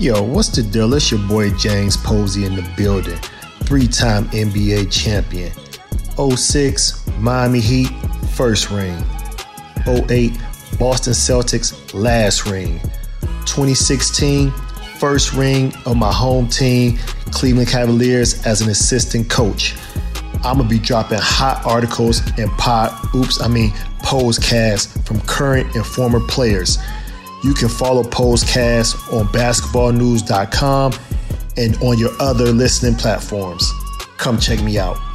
Yo, what's the deal? It's your boy James Posey in the building, three time NBA champion. 06, Miami Heat, first ring. 08, Boston Celtics, last ring. 2016, first ring of my home team, Cleveland Cavaliers, as an assistant coach. I'm gonna be dropping hot articles and pod, oops, I mean, Posecasts from current and former players. You can follow Posecast on basketballnews.com and on your other listening platforms. Come check me out.